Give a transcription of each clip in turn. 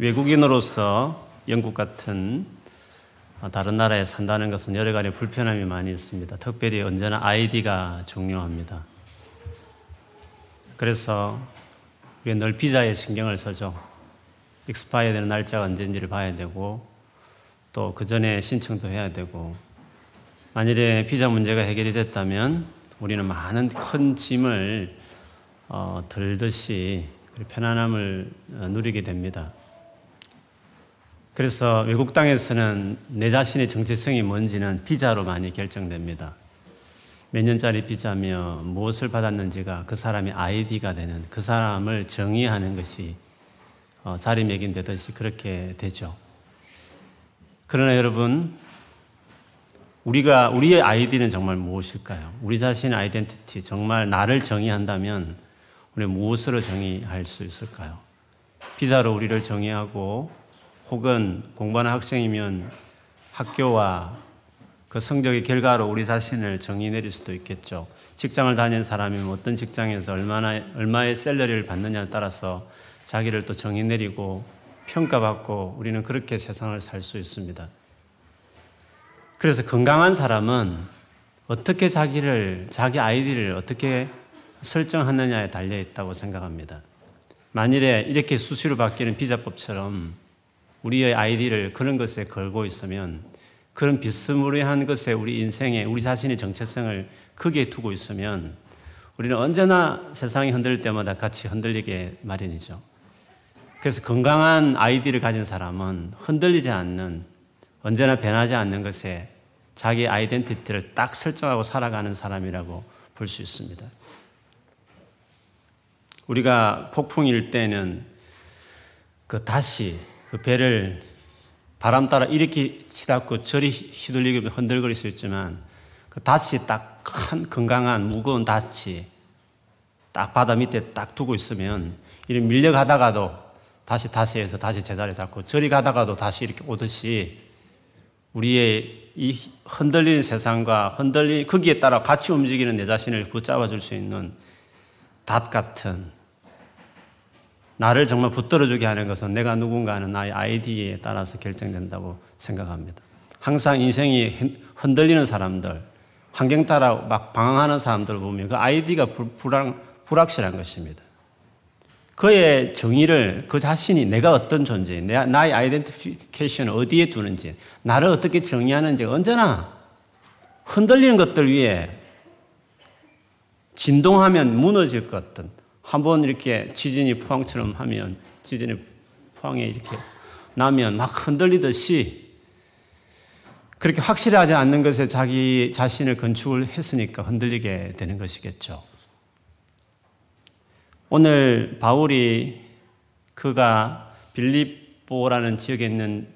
외국인으로서 영국 같은 다른 나라에 산다는 것은 여러 가지 불편함이 많이 있습니다. 특별히 언제나 아이디가 중요합니다. 그래서 우리가 늘 비자에 신경을 쓰죠. 익스파이어 되는 날짜가 언제인지를 봐야 되고 또 그 전에 신청도 해야 되고 만일에 비자 문제가 해결이 됐다면 우리는 많은 큰 짐을 어, 들듯이 편안함을 어, 누리게 됩니다. 그래서 외국 땅에서는 내 자신의 정체성이 뭔지는 비자로 많이 결정됩니다. 몇 년짜리 비자며 무엇을 받았는지가 그 사람의 아이디가 되는 그 사람을 정의하는 것이 어, 자리매김되듯이 그렇게 되죠. 그러나 여러분, 우리가, 우리의 아이디는 정말 무엇일까요? 우리 자신의 아이덴티티, 정말 나를 정의한다면 우리 무엇으로 정의할 수 있을까요? 비자로 우리를 정의하고 혹은 공부하는 학생이면 학교와 그 성적의 결과로 우리 자신을 정의 내릴 수도 있겠죠. 직장을 다니는 사람이면 어떤 직장에서 얼마나, 얼마의 셀러리를 받느냐에 따라서 자기를 또 정의 내리고 평가받고 우리는 그렇게 세상을 살 수 있습니다. 그래서 건강한 사람은 어떻게 자기를, 자기 아이디를 어떻게 설정하느냐에 달려 있다고 생각합니다. 만일에 이렇게 수시로 바뀌는 비자법처럼 우리의 아이디를 그런 것에 걸고 있으면 그런 비스무리한 것에 우리 인생에 우리 자신의 정체성을 크게 두고 있으면 우리는 언제나 세상이 흔들릴 때마다 같이 흔들리게 마련이죠. 그래서 건강한 아이디를 가진 사람은 흔들리지 않는 언제나 변하지 않는 것에 자기 아이덴티티를 딱 설정하고 살아가는 사람이라고 볼 수 있습니다. 우리가 폭풍일 때는 그 다시 그 배를 바람 따라 이렇게 치닫고 저리 휘둘리고 흔들거릴 수 있지만 그 닷이 딱큰 건강한 무거운 닷이 딱 바다 밑에 딱 두고 있으면 이렇게 밀려가다가도 다시 다시에서 다시 제자리 잡고 저리 가다가도 다시 이렇게 오듯이 우리의 이 흔들리는 세상과 흔들리 거기에 따라 같이 움직이는 내 자신을 붙잡아 줄 수 있는 닷 같은 나를 정말 붙들어주게 하는 것은 내가 누군가 하는 나의 아이디에 따라서 결정된다고 생각합니다. 항상 인생이 흔들리는 사람들, 환경 따라 막 방황하는 사람들 을 보면 그 아이디가 불안, 불확실한 것입니다. 그의 정의를 그 자신이 내가 어떤 존재, 내, 나의 아이덴티피케이션을 어디에 두는지, 나를 어떻게 정의하는지 언제나 흔들리는 것들 위에 진동하면 무너질 것 같은 한번 이렇게 지진이 포항처럼 하면 지진이 포항에 이렇게 나면 막 흔들리듯이 그렇게 확실하지 않는 것에 자기 자신을 건축을 했으니까 흔들리게 되는 것이겠죠. 오늘 바울이 그가 빌립보라는 지역에 있는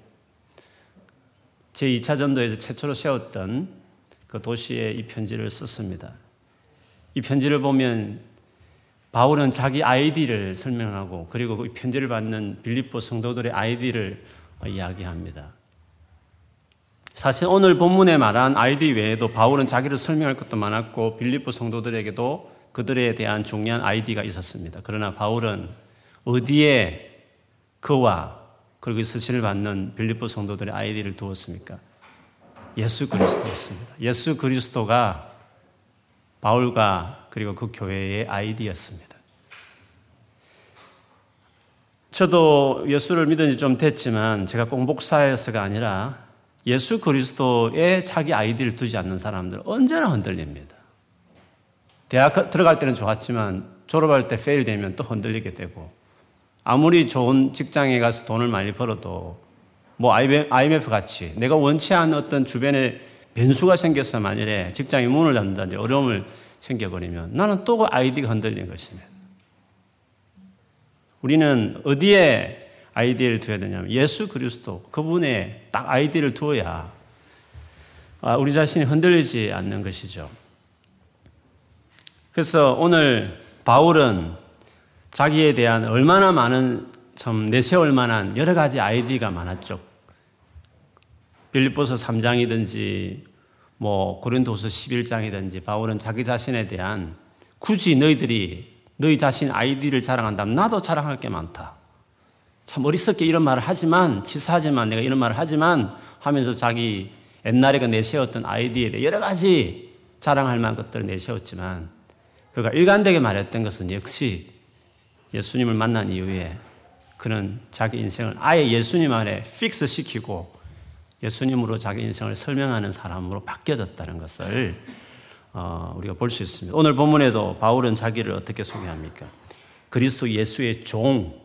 제2차 전도에서 최초로 세웠던 그 도시에 이 편지를 썼습니다. 이 편지를 보면 바울은 자기 아이디를 설명하고 그리고 그 편지를 받는 빌립보 성도들의 아이디를 이야기합니다. 사실 오늘 본문에 말한 아이디 외에도 바울은 자기를 설명할 것도 많았고 빌립보 성도들에게도 그들에 대한 중요한 아이디가 있었습니다. 그러나 바울은 어디에 그와 그리고 서신을 받는 빌립보 성도들의 아이디를 두었습니까? 예수 그리스도였습니다. 예수 그리스도가 바울과 그리고 그 교회의 아이디였습니다. 저도 예수를 믿은 지 좀 됐지만 제가 꼭 목사여서가 아니라 예수 그리스도에 자기 아이디를 두지 않는 사람들 언제나 흔들립니다. 대학 들어갈 때는 좋았지만 졸업할 때 fail 되면 또 흔들리게 되고 아무리 좋은 직장에 가서 돈을 많이 벌어도 뭐 IMF 같이 내가 원치 않는 어떤 주변에 변수가 생겨서 만일에 직장이 문을 닫는다든지 어려움을 생겨버리면 나는 또 그 아이디가 흔들리는 것입니다. 우리는 어디에 아이디를 두어야 되냐면 예수 그리스도 그분에 딱 아이디를 두어야 아, 우리 자신이 흔들리지 않는 것이죠. 그래서 오늘 바울은 자기에 대한 얼마나 많은 참 내세울 만한 여러 가지 아이디가 많았죠. 빌립보서 3장이든지 뭐 고린도서 11장이든지 바울은 자기 자신에 대한 굳이 너희들이 너희 자신 아이디를 자랑한다면 나도 자랑할 게 많다. 참 어리석게 이런 말을 하지만, 치사하지만 내가 이런 말을 하지만 하면서 자기 옛날에 그 내세웠던 아이디에 대해 여러 가지 자랑할 만한 것들을 내세웠지만 그가 일관되게 말했던 것은 역시 예수님을 만난 이후에 그는 자기 인생을 아예 예수님 안에 fix 시키고 예수님으로 자기 인생을 설명하는 사람으로 바뀌어졌다는 것을 어, 우리가 볼 수 있습니다. 오늘 본문에도 바울은 자기를 어떻게 소개합니까? 그리스도 예수의 종,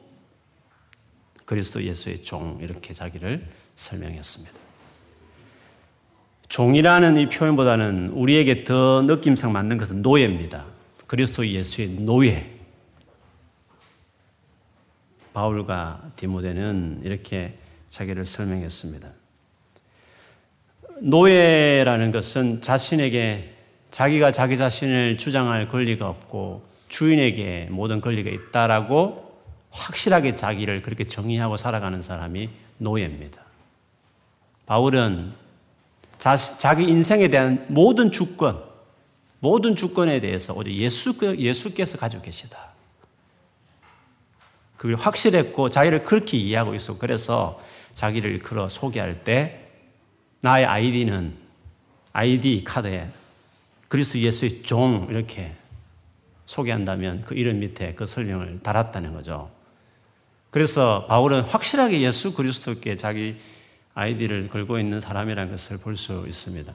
그리스도 예수의 종 이렇게 자기를 설명했습니다. 종이라는 이 표현보다는 우리에게 더 느낌상 맞는 것은 노예입니다. 그리스도 예수의 노예. 바울과 디모데는 이렇게 자기를 설명했습니다. 노예라는 것은 자신에게 자기가 자기 자신을 주장할 권리가 없고 주인에게 모든 권리가 있다라고 확실하게 자기를 그렇게 정의하고 살아가는 사람이 노예입니다. 바울은 자, 자기 인생에 대한 모든 주권, 모든 주권에 대해서 오직 예수, 예수께서 가지고 계시다. 그게 확실했고 자기를 그렇게 이해하고 있어. 그래서 자기를 걸어 소개할 때 나의 아이디는 아이디 카드에 그리스도 예수의 종 이렇게 소개한다면 그 이름 밑에 그 설명을 달았다는 거죠. 그래서 바울은 확실하게 예수 그리스도께 자기 아이디를 걸고 있는 사람이라는 것을 볼 수 있습니다.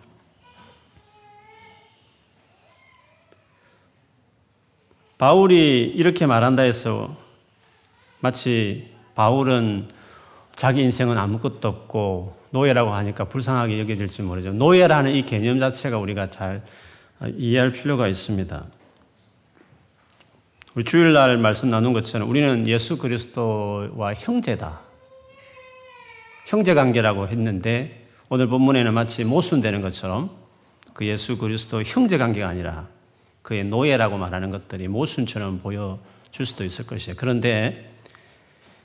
바울이 이렇게 말한다 해서 마치 바울은 자기 인생은 아무것도 없고 노예라고 하니까 불쌍하게 여겨질지 모르죠. 노예라는 이 개념 자체가 우리가 잘 이해할 필요가 있습니다. 우리 주일날 말씀 나눈 것처럼 우리는 예수 그리스도와 형제다. 형제 관계라고 했는데 오늘 본문에는 마치 모순되는 것처럼 그 예수 그리스도 형제 관계가 아니라 그의 노예라고 말하는 것들이 모순처럼 보여줄 수도 있을 것이에요. 그런데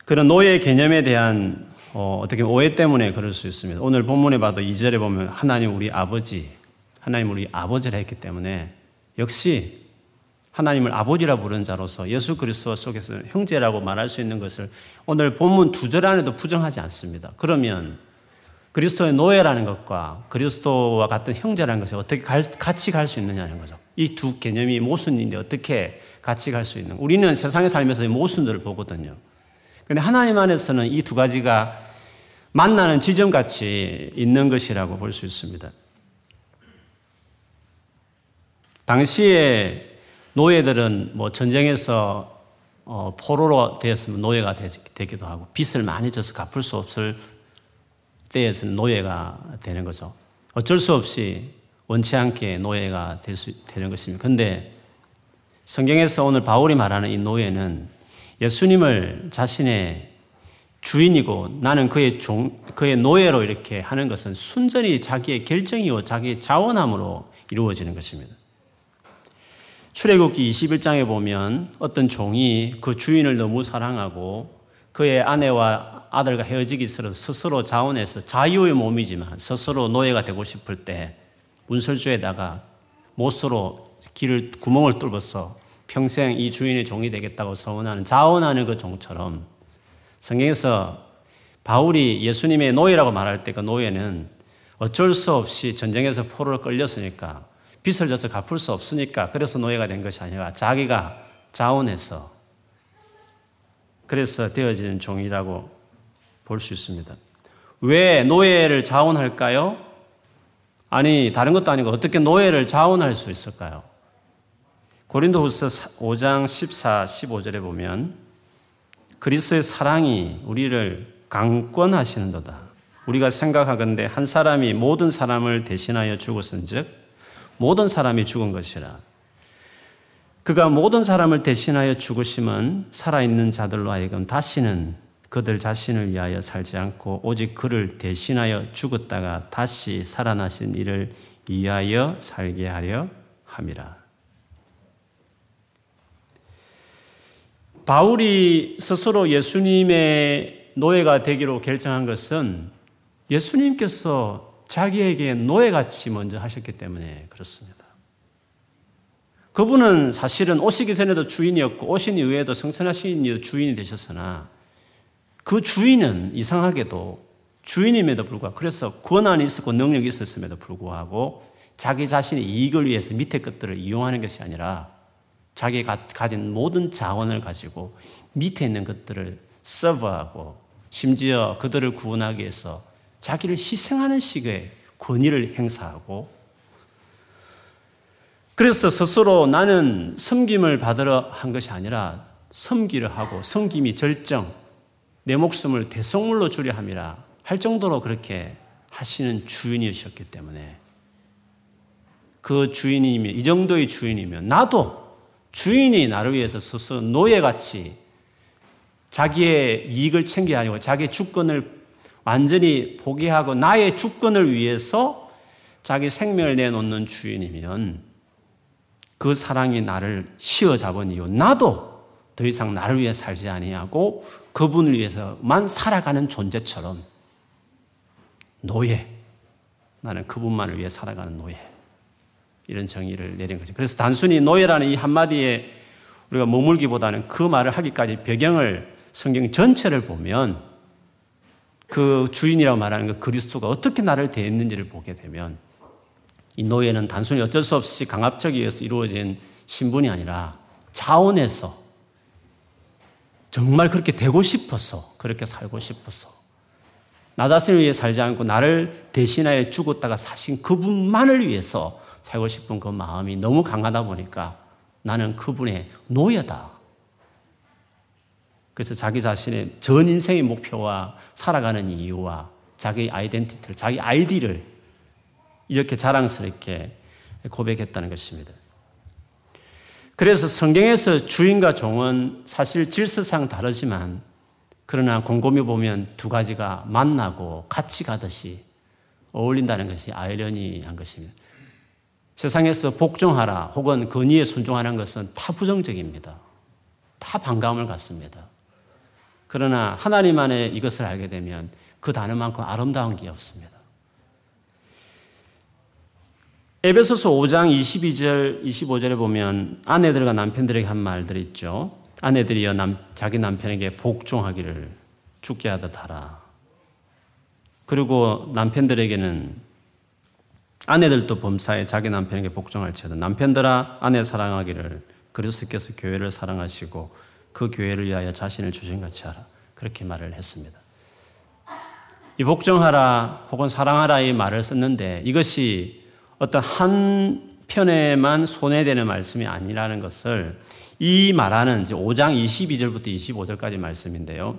그런 노예 개념에 대한 어, 떻게 오해 때문에 그럴 수 있습니다. 오늘 본문에 봐도 2절에 보면 하나님 우리 아버지, 하나님 우리 아버지라 했기 때문에 역시 하나님을 아버지라 부른 자로서 예수 그리스도 속에서 형제라고 말할 수 있는 것을 오늘 본문 두 절 안에도 부정하지 않습니다. 그러면 그리스도의 노예라는 것과 그리스도와 같은 형제라는 것이 어떻게 같이 갈 수 있느냐는 거죠. 이 두 개념이 모순인데 어떻게 같이 갈 수 있는? 우리는 세상에 살면서 모순들을 보거든요. 근데 하나님 안에서는 이 두 가지가 만나는 지점같이 있는 것이라고 볼 수 있습니다. 당시에 노예들은 뭐 전쟁에서 어, 포로로 되었으면 노예가 되, 기도 하고 빚을 많이 져서 갚을 수 없을 때에서는 노예가 되는 거죠. 어쩔 수 없이 원치 않게 노예가 될 수, 되는 것입니다. 근데 성경에서 오늘 바울이 말하는 이 노예는 예수님을 자신의 주인이고 나는 그의 종, 그의 노예로 이렇게 하는 것은 순전히 자기의 결정이요, 자기의 자원함으로 이루어지는 것입니다. 출애굽기 21장에 보면 어떤 종이 그 주인을 너무 사랑하고 그의 아내와 아들과 헤어지기 싫어서 스스로 자원해서 자유의 몸이지만 스스로 노예가 되고 싶을 때 문설주에다가 못으로 길을 구멍을 뚫어서 평생 이 주인의 종이 되겠다고 서원하는 자원하는 그 종처럼 성경에서 바울이 예수님의 노예라고 말할 때 그 노예는 어쩔 수 없이 전쟁에서 포로로 끌렸으니까 빚을 져서 갚을 수 없으니까 그래서 노예가 된 것이 아니라 자기가 자원해서 그래서 되어지는 종이라고 볼 수 있습니다. 왜 노예를 자원할까요? 아니, 다른 것도 아니고 어떻게 노예를 자원할 수 있을까요? 고린도후서 5장 14, 15절에 보면 그리스도의 사랑이 우리를 강권하시는도다. 우리가 생각하건대 한 사람이 모든 사람을 대신하여 죽었은즉 모든 사람이 죽은 것이라. 그가 모든 사람을 대신하여 죽으심은 살아있는 자들로 하여금 다시는 그들 자신을 위하여 살지 않고 오직 그를 대신하여 죽었다가 다시 살아나신 이를 위하여 살게 하려 함이라. 바울이 스스로 예수님의 노예가 되기로 결정한 것은 예수님께서 자기에게 노예같이 먼저 하셨기 때문에 그렇습니다. 그분은 사실은 오시기 전에도 주인이었고 오신 이후에도 성천하신 주인이 되셨으나 그 주인은 이상하게도 주인임에도 불구하고 그래서 권한이 있었고 능력이 있었음에도 불구하고 자기 자신의 이익을 위해서 밑에 것들을 이용하는 것이 아니라 자기가 가진 모든 자원을 가지고 밑에 있는 것들을 서브하고 심지어 그들을 구원하기 위해서 자기를 희생하는 식의 권위를 행사하고 그래서 스스로 나는 섬김을 받으러 한 것이 아니라 섬기를 하고 섬김이 절정 내 목숨을 대성물로 주려 함이라 할 정도로 그렇게 하시는 주인이셨기 때문에 그 주인이면 이 정도의 주인이면 나도 주인이 나를 위해서 스스로 노예같이 자기의 이익을 챙겨야 하고 자기의 주권을 완전히 포기하고 나의 주권을 위해서 자기 생명을 내놓는 주인이면 그 사랑이 나를 씌어 잡은 이유 나도 더 이상 나를 위해 살지 아니하고 그분을 위해서만 살아가는 존재처럼 노예 나는 그분만을 위해 살아가는 노예 이런 정의를 내린 거죠. 그래서 단순히 노예라는 이 한마디에 우리가 머물기보다는 그 말을 하기까지 배경을 성경 전체를 보면 그 주인이라고 말하는 그 그리스도가 어떻게 나를 대했는지를 보게 되면 이 노예는 단순히 어쩔 수 없이 강압적에 의해서 이루어진 신분이 아니라 자원에서 정말 그렇게 되고 싶어서 그렇게 살고 싶어서 나 자신을 위해 살지 않고 나를 대신하여 죽었다가 사신 그분만을 위해서 살고 싶은 그 마음이 너무 강하다 보니까 나는 그분의 노예다. 그래서 자기 자신의 전 인생의 목표와 살아가는 이유와 자기 아이덴티티를, 자기 아이디를 이렇게 자랑스럽게 고백했다는 것입니다. 그래서 성경에서 주인과 종은 사실 질서상 다르지만 그러나 곰곰이 보면 두 가지가 만나고 같이 가듯이 어울린다는 것이 아이러니한 것입니다. 세상에서 복종하라 혹은 건의에 순종하는 것은 다 부정적입니다. 다 반감을 갖습니다. 그러나 하나님 안에 이것을 알게 되면 그 단어만큼 아름다운 게 없습니다. 에베소서 5장 22절, 25절에 보면 아내들과 남편들에게 한 말들이 있죠. 아내들이여 남, 자기 남편에게 복종하기를 죽게 하듯 하라. 그리고 남편들에게는 아내들도 범사에 자기 남편에게 복종할지어다 남편들아 아내 사랑하기를 그리스도께서 교회를 사랑하시고 그 교회를 위하여 자신을 주신 같이 하라 그렇게 말을 했습니다. 이 복종하라 혹은 사랑하라의 말을 썼는데 이것이 어떤 한 편에만 손해되는 말씀이 아니라는 것을 이 말하는 이제 5장 22절부터 25절까지 말씀인데요.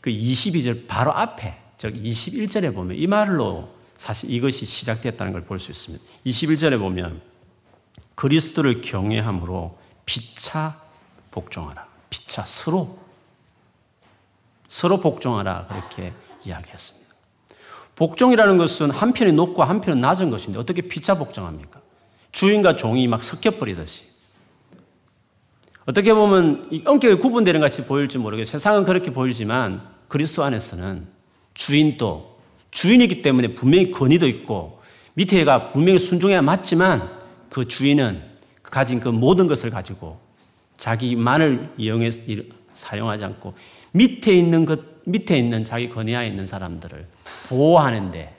그 22절 바로 앞에 즉 21절에 보면 이 말로 사실 이것이 시작됐다는 걸 볼 수 있습니다. 21절에 보면 그리스도를 경외함으로 피차 복종하라. 피차 서로 서로 복종하라 그렇게 이야기했습니다. 복종이라는 것은 한편이 높고 한편은 낮은 것인데 어떻게 피차 복종합니까? 주인과 종이 막 섞여버리듯이. 어떻게 보면 엄격히 구분되는 같이 보일지 모르겠어요. 세상은 그렇게 보이지만 그리스도 안에서는 주인도 주인이기 때문에 분명히 권위도 있고 밑에 가 분명히 순종해야 맞지만 그 주인은 가진 그 모든 것을 가지고 자기만을 이용해서 사용하지 않고 밑에 있는 것, 밑에 있는 자기 권위하에 있는 사람들을 보호하는데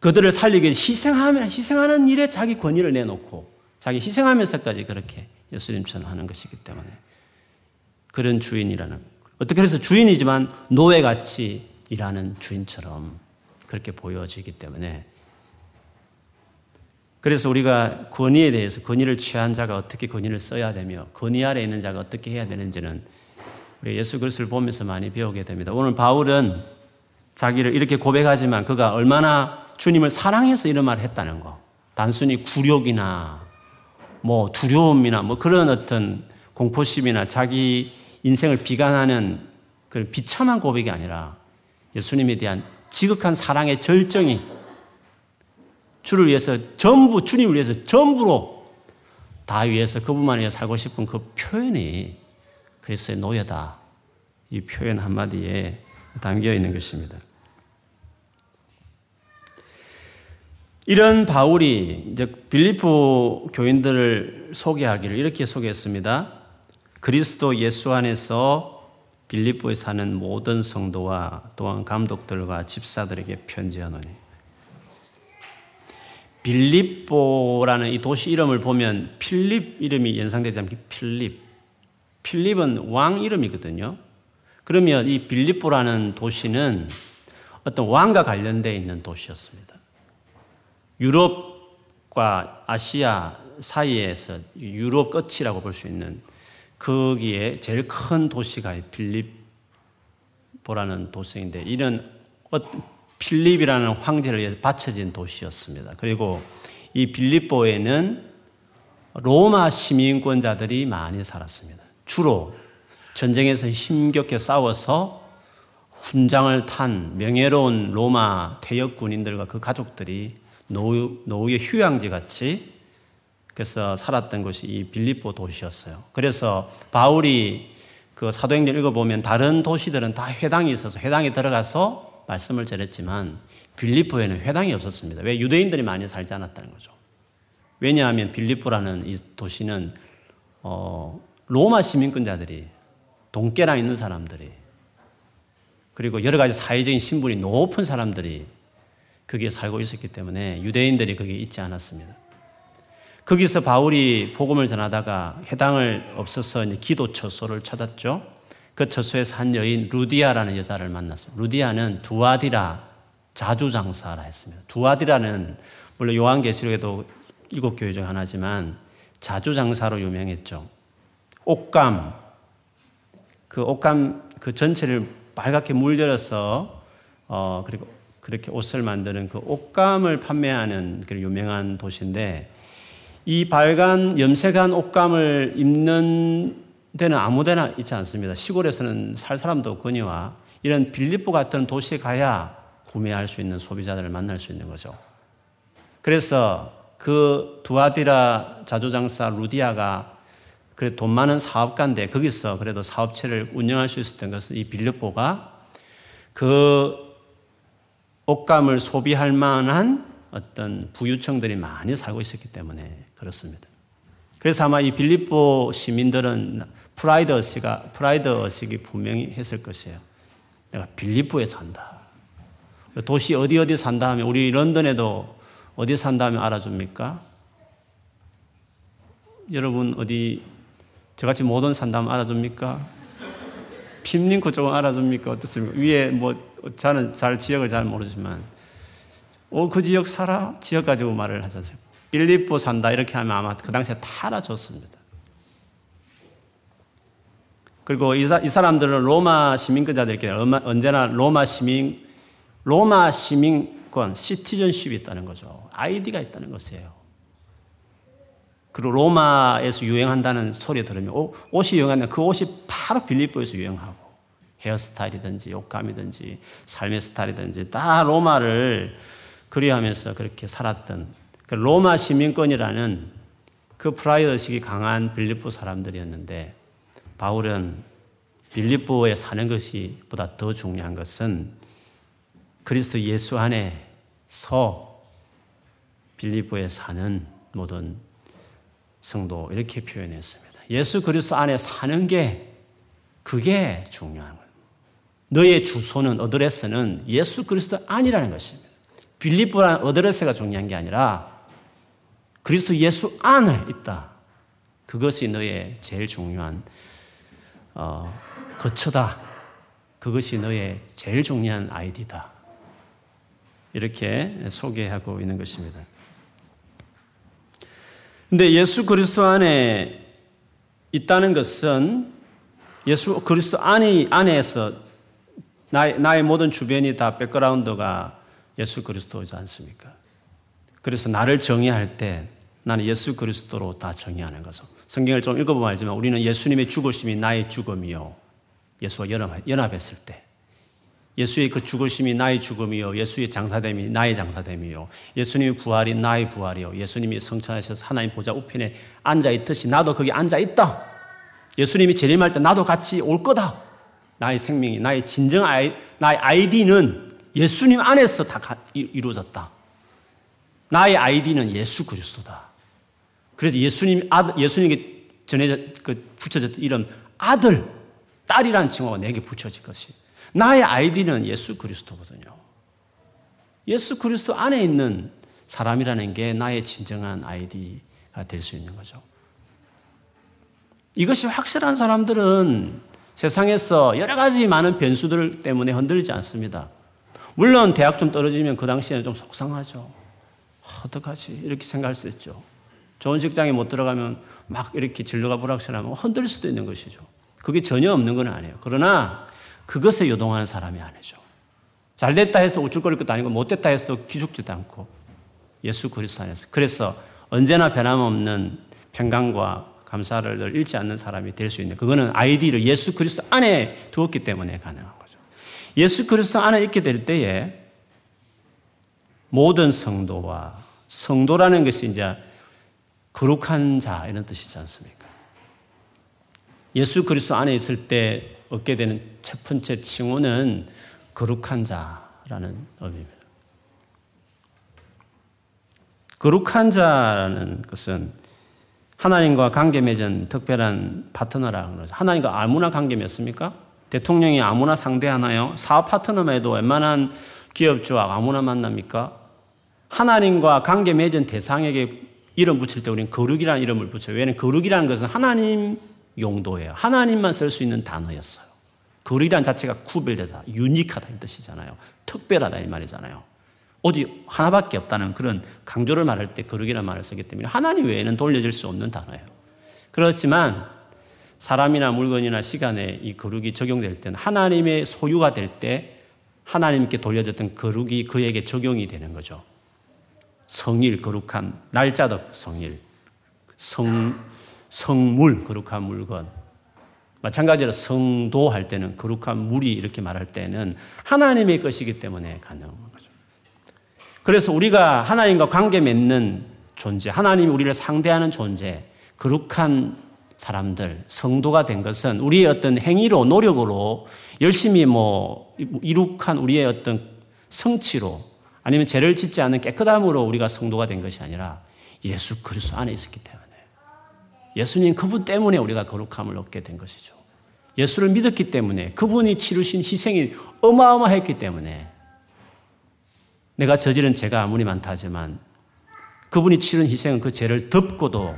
그들을 살리기 위해 희생하면, 희생하는 일에 자기 권위를 내놓고 자기 희생하면서까지 그렇게 예수님처럼 하는 것이기 때문에 그런 주인이라는 어떻게 해서 주인이지만 노예같이 일하는 주인처럼 그렇게 보여지기 때문에 그래서 우리가 권위에 대해서 권위를 취한 자가 어떻게 권위를 써야 되며 권위 아래 있는 자가 어떻게 해야 되는지는 우리 예수 그리스도를 보면서 많이 배우게 됩니다. 오늘 바울은 자기를 이렇게 고백하지만 그가 얼마나 주님을 사랑해서 이런 말을 했다는 거. 단순히 굴욕이나 뭐 두려움이나 뭐 그런 어떤 공포심이나 자기 인생을 비관하는 그런 비참한 고백이 아니라 예수님에 대한 지극한 사랑의 절정이 주를 위해서 전부 주님을 위해서 전부로 다 위해서 그분만 위해 살고 싶은 그 표현이 그리스도의 노예다. 이 표현 한마디에 담겨 있는 것입니다. 이런 바울이 이제 빌리프 교인들을 소개하기를 이렇게 소개했습니다. 그리스도 예수 안에서 빌립보에 사는 모든 성도와 또한 감독들과 집사들에게 편지하노니 빌립보라는 이 도시 이름을 보면 필립 이름이 연상되지 않게 필립. 필립은 왕 이름이거든요. 그러면 이 빌립보라는 도시는 어떤 왕과 관련되어 있는 도시였습니다. 유럽과 아시아 사이에서 유럽 끝이라고 볼 수 있는 거기에 제일 큰 도시가 빌립보라는 도시인데 이런 필립이라는 황제를 위해서 바쳐진 도시였습니다. 그리고 이 빌립보에는 로마 시민권자들이 많이 살았습니다. 주로 전쟁에서 힘겹게 싸워서 훈장을 탄 명예로운 로마 퇴역 군인들과 그 가족들이 노후, 노후의 휴양지 같이 그래서 살았던 곳이 이 빌립보 도시였어요. 그래서 바울이 그 사도행전 읽어보면 다른 도시들은 다 회당이 있어서 회당에 들어가서 말씀을 전했지만 빌리포에는 회당이 없었습니다. 왜 유대인들이 많이 살지 않았다는 거죠. 왜냐하면 빌리포라는 이 도시는 어, 로마 시민권자들이 동계랑 있는 사람들이 그리고 여러 가지 사회적인 신분이 높은 사람들이 거기에 살고 있었기 때문에 유대인들이 거기에 있지 않았습니다. 거기서 바울이 복음을 전하다가 해당을 없어서 기도 처소를 찾았죠. 그 처소에서 한 여인 루디아라는 여자를 만났어요. 루디아는 두아디라 자주장사라 했습니다. 두아디라는 물론 요한계시록에도 일곱 교회 중 하나지만 자주장사로 유명했죠. 옷감 그 옷감 그 전체를 빨갛게 물들여서 어 그리고 그렇게 옷을 만드는 그 옷감을 판매하는 그 유명한 도시인데 이 빨간 염색한 옷감을 입는 데는 아무데나 있지 않습니다. 시골에서는 살 사람도 없거니와 이런 빌립보 같은 도시에 가야 구매할 수 있는 소비자들을 만날 수 있는 거죠. 그래서 그 두아디라 자조장사 루디아가 그래 돈 많은 사업가인데 거기서 그래도 사업체를 운영할 수 있었던 것은 이 빌립보가 그 옷감을 소비할 만한 어떤 부유층들이 많이 살고 있었기 때문에 그렇습니다. 그래서 아마 이 빌립보 시민들은 프라이드 의식가 프라이드 의식이 분명히 했을 것이에요. 내가 빌립보에 산다. 도시 어디 어디 산다 하면 우리 런던에도 어디 산다 하면 알아줍니까? 여러분 어디 저같이 모든 산다 하면 알아줍니까? 핍링크 쪽은 알아줍니까? 어떻습니까? 위에 뭐 저는 잘 지역을 잘 모르지만 어, 그 지역 살아? 지역 가지고 말을 하잖아요. 빌립보 산다 이렇게 하면 아마 그 당시에 다 알아줬습니다. 그리고 이, 사, 이 사람들은 로마 시민권자들께 언제나 로마 시민, 로마 시민권, 시티즌십이 있다는 거죠. 아이디가 있다는 것이에요. 그리고 로마에서 유행한다는 소리 들으면 옷이 유행하면 그 옷이 바로 빌립보에서 유행하고 헤어스타일이든지 옷감이든지 삶의 스타일이든지 다 로마를 그리하면서 그렇게 살았던 그 로마 시민권이라는 그 프라이드식이 강한 빌립보 사람들이었는데 바울은 빌립보에 사는 것이 보다 더 중요한 것은 그리스도 예수 안에 서 빌립보에 사는 모든 성도 이렇게 표현했습니다. 예수 그리스도 안에 사는 게 그게 중요한 거예요. 너의 주소는 어드레스는 예수 그리스도 안이라는 것입니다. 빌립보라는 어드레스가 중요한 게 아니라 그리스도 예수 안에 있다. 그것이 너의 제일 중요한 어, 거처다. 그것이 너의 제일 중요한 아이디다. 이렇게 소개하고 있는 것입니다. 근데 예수 그리스도 안에 있다는 것은 예수 그리스도 안이, 안에서 나의, 나의 모든 주변이 다 백그라운드가 예수 그리스도지 않습니까? 그래서 나를 정의할 때 나는 예수 그리스도로 다 정의하는 거죠. 성경을 좀 읽어보면 알지만 우리는 예수님의 죽으심이 나의 죽음이요. 예수와 연합했을 때. 예수의 그 죽으심이 나의 죽음이요. 예수의 장사됨이 나의 장사됨이요. 예수님의 부활이 나의 부활이요. 예수님이 성천하셔서 하나님 보좌 우편에 앉아 있듯이 나도 거기 앉아 있다. 예수님이 재림할 때 나도 같이 올 거다. 나의 생명이, 나의 진정 아이, 나의 아이디는 예수님 안에서 다 이루어졌다. 나의 아이디는 예수 그리스도다. 그래서 예수님 아들, 예수님에게 전해져, 그 붙여졌던 이름 아들. 딸이란 칭호가 내게 붙여질 것이. 나의 아이디는 예수 그리스도거든요. 예수 그리스도 안에 있는 사람이라는 게 나의 진정한 아이디가 될 수 있는 거죠. 이것이 확실한 사람들은 세상에서 여러 가지 많은 변수들 때문에 흔들리지 않습니다. 물론 대학 좀 떨어지면 그 당시에는 좀 속상하죠. 어떡하지? 이렇게 생각할 수 있죠. 좋은 직장에 못 들어가면 막 이렇게 진로가 불확실하면 흔들릴 수도 있는 것이죠. 그게 전혀 없는 건 아니에요. 그러나 그것에 요동하는 사람이 아니죠. 잘 됐다 해서 우쭐거릴 것도 아니고 못 됐다 해서 기죽지도 않고 예수 그리스도 안에서 그래서 언제나 변함없는 평강과 감사를 잃지 않는 사람이 될 수 있는 그거는 아이디를 예수 그리스도 안에 두었기 때문에 가능한 거죠. 예수 그리스도 안에 있게 될 때에 모든 성도와 성도라는 것이 이제 거룩한 자 이런 뜻이지 않습니까? 예수 그리스도 안에 있을 때 얻게 되는 첫 번째 칭호는 거룩한 자라는 의미입니다. 거룩한 자라는 것은 하나님과 관계 맺은 특별한 파트너라는 거죠. 하나님과 아무나 관계 맺습니까? 대통령이 아무나 상대하나요? 사업 파트너만 해도 웬만한 기업주와 아무나 만납니까? 하나님과 관계 맺은 대상에게 이름 붙일 때 우리는 거룩이라는 이름을 붙여요. 왜냐하면 거룩이라는 것은 하나님 용도예요. 하나님만 쓸 수 있는 단어였어요. 거룩이라는 자체가 구별되다, 유니크하다 이 뜻이잖아요. 특별하다 이 말이잖아요. 오직 하나밖에 없다는 그런 강조를 말할 때 거룩이라는 말을 쓰기 때문에 하나님 외에는 돌려질 수 없는 단어예요. 그렇지만 사람이나 물건이나 시간에 이 거룩이 적용될 때는 하나님의 소유가 될 때 하나님께 돌려졌던 거룩이 그에게 적용이 되는 거죠. 성일, 거룩한, 날짜적 성일, 성, 성물, 거룩한 물건. 마찬가지로 성도 할 때는 거룩한 물이 이렇게 말할 때는 하나님의 것이기 때문에 가능한 거죠. 그래서 우리가 하나님과 관계 맺는 존재, 하나님이 우리를 상대하는 존재, 거룩한 사람들, 성도가 된 것은 우리의 어떤 행위로, 노력으로 열심히 뭐 이룩한 우리의 어떤 성취로 아니면 죄를 짓지 않는 깨끗함으로 우리가 성도가 된 것이 아니라 예수 그리스도 안에 있었기 때문에 예수님 그분 때문에 우리가 거룩함을 얻게 된 것이죠. 예수를 믿었기 때문에 그분이 치르신 희생이 어마어마했기 때문에 내가 저지른 죄가 아무리 많다 하지만 그분이 치른 희생은 그 죄를 덮고도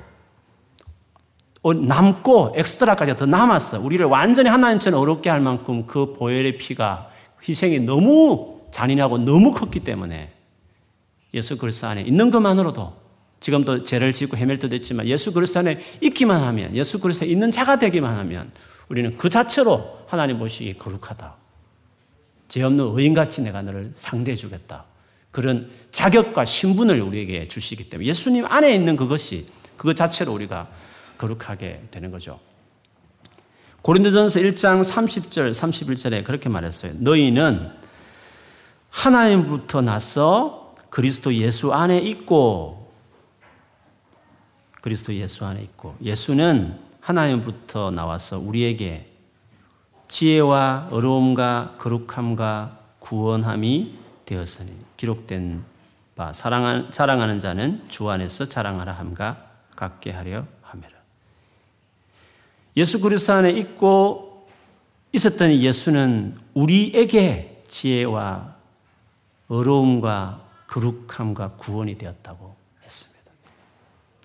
어, 남고 엑스트라까지 더 남았어. 우리를 완전히 하나님처럼 어렵게 할 만큼 그 보혈의 피가 희생이 너무 잔인하고 너무 컸기 때문에 예수 그리스도 안에 있는 것만으로도 지금도 죄를 짓고 헤맬 때도 있지만 예수 그리스도 안에 있기만 하면 예수 그리스도에 있는 자가 되기만 하면 우리는 그 자체로 하나님 보시기에 거룩하다. 죄 없는 의인같이 내가 너를 상대해 주겠다. 그런 자격과 신분을 우리에게 주시기 때문에 예수님 안에 있는 그것이 그것 자체로 우리가 거룩하게 되는 거죠. 고린도전서 1장 30절 31절에 그렇게 말했어요. 너희는 하나님부터 나서 그리스도 예수 안에 있고 그리스도 예수 안에 있고 예수는 하나님부터 나와서 우리에게 지혜와 어려움과 거룩함과 구원함이 되었으니 기록된 바 사랑하는, 사랑하는 자는 주 안에서 자랑하라 함과 같게 하려 함이라. 예수 그리스도 안에 있고 있었던 예수는 우리에게 지혜와 어려움과 거룩함과 구원이 되었다고 했습니다.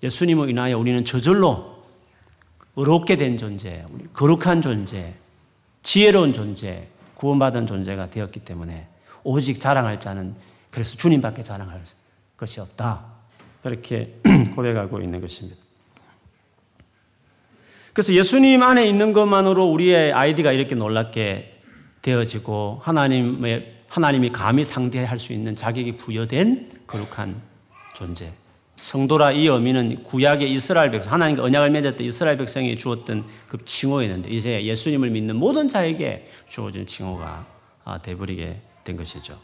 예수님을 인하여 우리는 저절로 어렵게 된 존재, 거룩한 존재, 지혜로운 존재, 구원받은 존재가 되었기 때문에 오직 자랑할 자는 그래서 주님밖에 자랑할 것이 없다. 그렇게 고백하고 있는 것입니다. 그래서 예수님 안에 있는 것만으로 우리의 아이디가 이렇게 놀랍게 되어지고 하나님의 하나님이 감히 상대할 수 있는 자격이 부여된 거룩한 존재. 성도라 이 의미는 구약의 이스라엘 백성, 하나님과 언약을 맺었던 이스라엘 백성이 주었던 그 칭호였는데 이제 예수님을 믿는 모든 자에게 주어진 칭호가 아, 돼버리게 된 것이죠.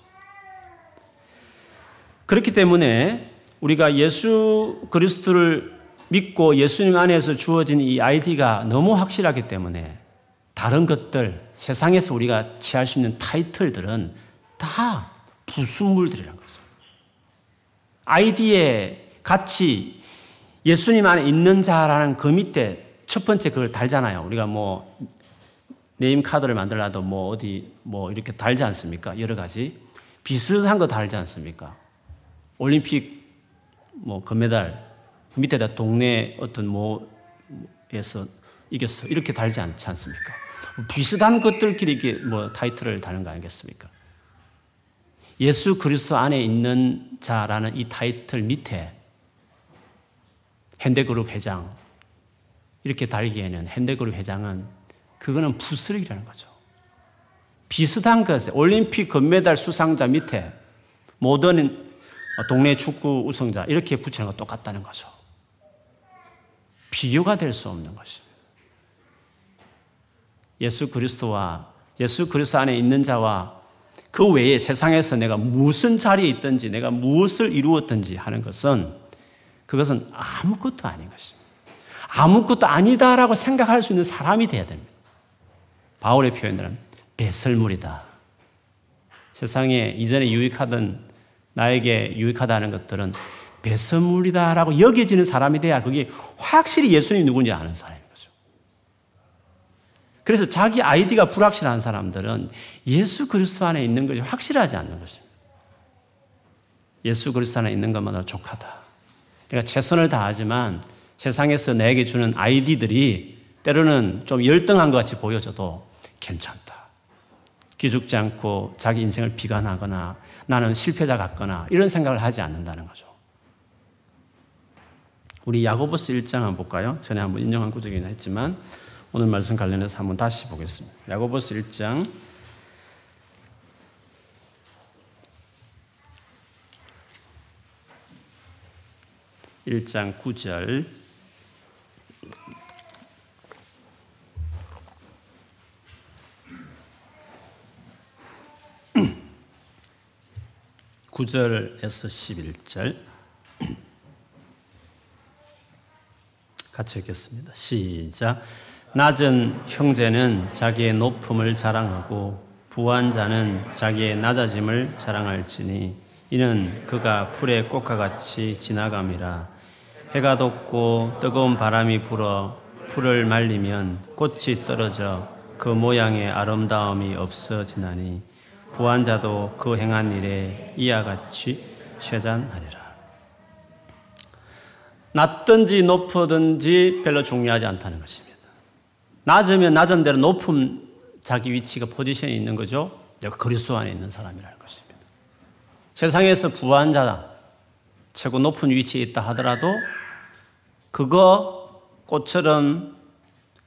그렇기 때문에 우리가 예수 그리스도를 믿고 예수님 안에서 주어진 이 아이디가 너무 확실하기 때문에 다른 것들, 세상에서 우리가 취할 수 있는 타이틀들은 다 부순물들이란 거죠. 아이디에 같이 예수님 안에 있는 자라는 그 밑에 첫 번째 그걸 달잖아요. 우리가 뭐 네임 카드를 만들어도 뭐 어디 뭐 이렇게 달지 않습니까? 여러 가지 비슷한 거 달지 않습니까? 올림픽 뭐 금메달 밑에다 동네 어떤 뭐에서 이겼어 이렇게 달지 않지 않습니까? 비슷한 것들끼리 이게 뭐 타이틀을 다는 거 아니겠습니까? 예수 그리스도 안에 있는 자라는 이 타이틀 밑에 현대그룹 회장 이렇게 달기에는 현대그룹 회장은 그거는 부스러기라는 거죠. 비슷한 것, 올림픽 금메달 수상자 밑에 모든 동네 축구 우승자 이렇게 붙이는 거 똑같다는 거죠. 비교가 될 수 없는 것입니다. 예수 그리스도와 예수 그리스도 안에 있는 자와 그 외에 세상에서 내가 무슨 자리에 있든지 내가 무엇을 이루었든지 하는 것은 그것은 아무것도 아닌 것입니다. 아무것도 아니다라고 생각할 수 있는 사람이 되어야 됩니다. 바울의 표현들은 배설물이다. 세상에 이전에 유익하던 나에게 유익하다는 것들은 배설물이다라고 여겨지는 사람이 돼야 그게 확실히 예수님이 누군지 아는 거죠. 그래서 자기 아이디가 불확실한 사람들은 예수 그리스도 안에 있는 것이 확실하지 않는 것입니다. 예수 그리스도 안에 있는 것만으로 족하다. 내가 최선을 다하지만 세상에서 내게 주는 아이디들이 때로는 좀 열등한 것 같이 보여져도 괜찮다. 기죽지 않고 자기 인생을 비관하거나 나는 실패자 같거나 이런 생각을 하지 않는다는 거죠. 우리 야고보스 1장 한번 볼까요? 전에 한번 인용한 구절이긴 했지만 오늘 말씀 관련해서 한번 다시 보겠습니다. 야고보스 1장 1장 9절 구절에서 11절 같이 읽겠습니다. 시작. 낮은 형제는 자기의 높음을 자랑하고 부한 자는 자기의 낮아짐을 자랑할지니 이는 그가 풀의 꽃과 같이 지나감이라 해가 돋고 뜨거운 바람이 불어 풀을 말리면 꽃이 떨어져 그 모양의 아름다움이 없어지나니 부한 자도 그 행한 일에 이와 같이 쇠잔하리라. 낮든지 높든지 별로 중요하지 않다는 것입니다. 낮으면 낮은 대로 높은 자기 위치가 포지션이 있는 거죠. 내가 그리스도 안에 있는 사람이라는 것입니다. 세상에서 부한 자다. 최고 높은 위치에 있다 하더라도 그거 꽃처럼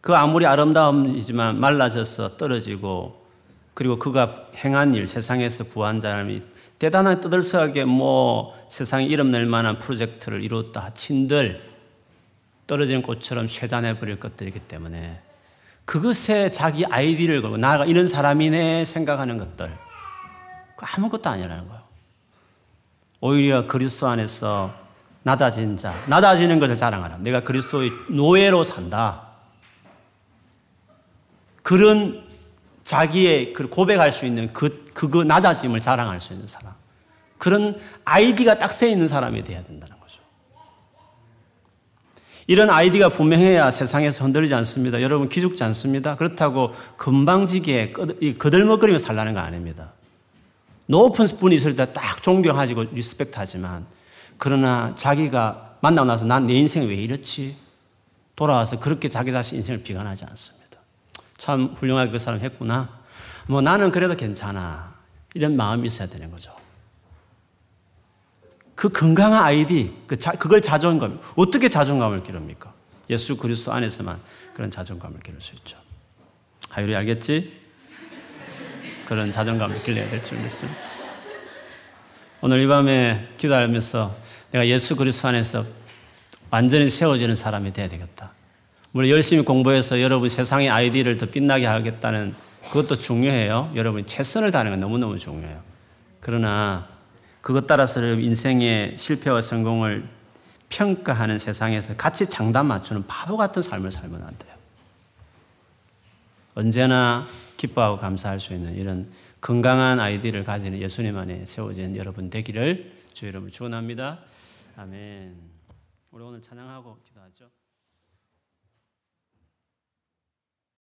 그 아무리 아름다움이지만 말라져서 떨어지고 그리고 그가 행한 일, 세상에서 부한 사람이 대단한 떠들썩하게 뭐 세상에 이름 낼 만한 프로젝트를 이뤘다 친들 떨어지는 꽃처럼 쇠잔해 버릴 것들이기 때문에 그것에 자기 아이디를 걸고 나가 이런 사람이네 생각하는 것들 아무것도 아니라는 거예요. 오히려 그리스도 안에서 낮아진 자, 낮아지는 것을 자랑하라. 내가 그리스도의 노예로 산다. 그런 자기의 그 고백할 수 있는 그, 그거 낮아짐을 자랑할 수 있는 사람. 그런 아이디가 딱 서 있는 사람이 돼야 거죠. 이런 아이디가 분명해야 세상에서 흔들리지 않습니다. 여러분 기죽지 않습니다. 그렇다고 건방지게 거들먹거리며 살라는 거 아닙니다. 높은 분이 있을 때 딱 존경하고 respect 하지만 그러나 자기가 만나고 나서 난 내 인생이 왜 이렇지? 돌아와서 그렇게 자기 자신 인생을 비관하지 않습니다. 참 훌륭하게 그 사람 했구나. 뭐 나는 그래도 괜찮아. 이런 마음이 있어야 되는 거죠. 그 건강한 아이디, 그 자, 그걸 자존감, 어떻게 자존감을 기릅니까? 예수 그리스도 안에서만 그런 자존감을 기를 수 있죠. 하율이 알겠지? 그런 자존감을 길러야 될 줄 믿습니다. 오늘 이 밤에 기도하면서 내가 예수 그리스도 안에서 완전히 세워지는 사람이 돼야 되겠다. 물론 열심히 공부해서 여러분 세상의 아이디를 더 빛나게 하겠다는 그것도 중요해요. 여러분 최선을 다하는 건 너무너무 중요해요. 그러나 그것 따라서 인생의 실패와 성공을 평가하는 세상에서 같이 장단 맞추는 바보 같은 삶을 살면 안 돼요. 언제나 기뻐하고 감사할 수 있는 이런 건강한 아이디를 가지는 예수님 안에 세워진 여러분 되기를 주 여러분 축원합니다. 아멘. 우리 오늘 찬양하고 기도하죠.